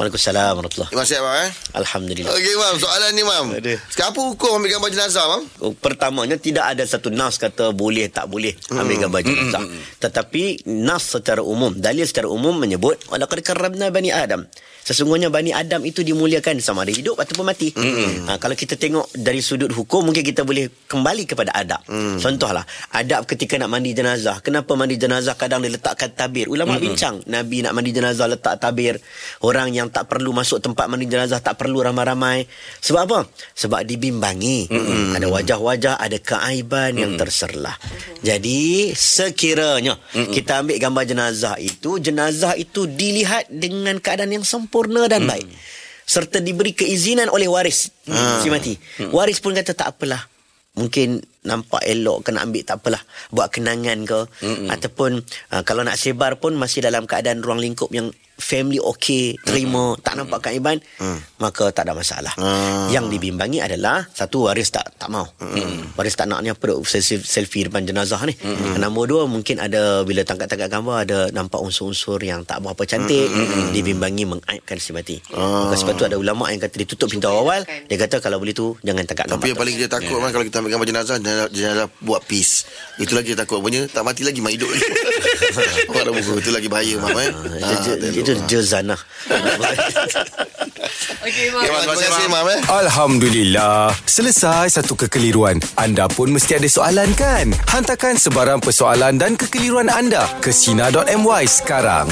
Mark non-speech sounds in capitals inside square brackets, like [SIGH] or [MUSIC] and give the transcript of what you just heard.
Waalaikumsalam warahmatullahi Imam siap, Mam, eh? Alhamdulillah. Okey, Mam. Soalan ni, Mam. Ada. Sekarang apa hukum ambil gambar jenazah, Mam? Oh, Pertamanya tidak ada satu nas kata boleh tak boleh ambil gambar jenazah. Tetapi nas secara umum, dalil secara umum menyebut walaqad karramna bani Adam. Sesungguhnya Bani Adam itu dimuliakan sama ada hidup ataupun mati. Ha, kalau kita tengok dari sudut hukum mungkin kita boleh kembali kepada adab. Contohlah, adab ketika nak mandi jenazah. Kenapa mandi jenazah kadang diletakkan tabir? Ulama bincang, Nabi nak mandi jenazah letak tabir. Orang yang tak perlu masuk tempat mandi jenazah tak perlu ramai-ramai. Sebab apa? Sebab dibimbangi. Ada wajah-wajah, ada keaiban yang terserlah. Jadi sekiranya kita ambil gambar jenazah itu, jenazah itu dilihat dengan keadaan yang sempurna dan baik. Serta diberi keizinan oleh waris si mati. Waris pun kata tak apalah. Mungkin nampak elok kena ambil tak apalah buat kenangan ke Mm-mm. ataupun uh, kalau nak sebar pun masih dalam keadaan ruang lingkup yang family okey terima Mm-mm. tak nampak kaiban mm. maka tak ada masalah Ah. yang dibimbangi adalah satu waris tak tak mau mm. waris tak nak ni apa duk selfie, depan jenazah ni mm. nombor dua mungkin ada bila tangkap-tangkap gambar ada nampak unsur-unsur yang tak berapa cantik mm. dibimbangi mengaibkan si mati Ah. maka sebab tu ada ulama yang kata ditutup pintu awal dia kata kalau boleh tu jangan tangkap gambar Tapi yang paling kita takut, yeah. kalau kita ambil gambar jenazah, jenazah, jenazah buat peace. Itu lagi takut. Punya tak mati lagi, mak hidup lagi. [LAUGHS] Orang dah buku. Itu lagi bahaya, eh? Ah, je- je- itu jezanah [LAUGHS] Okey, Mak. Okay, Mam. Terima kasih, Mam, eh? Alhamdulillah. Selesai satu kekeliruan. Anda pun mesti ada soalan kan? Hantarkan sebarang persoalan dan kekeliruan anda ke Sina.my sekarang.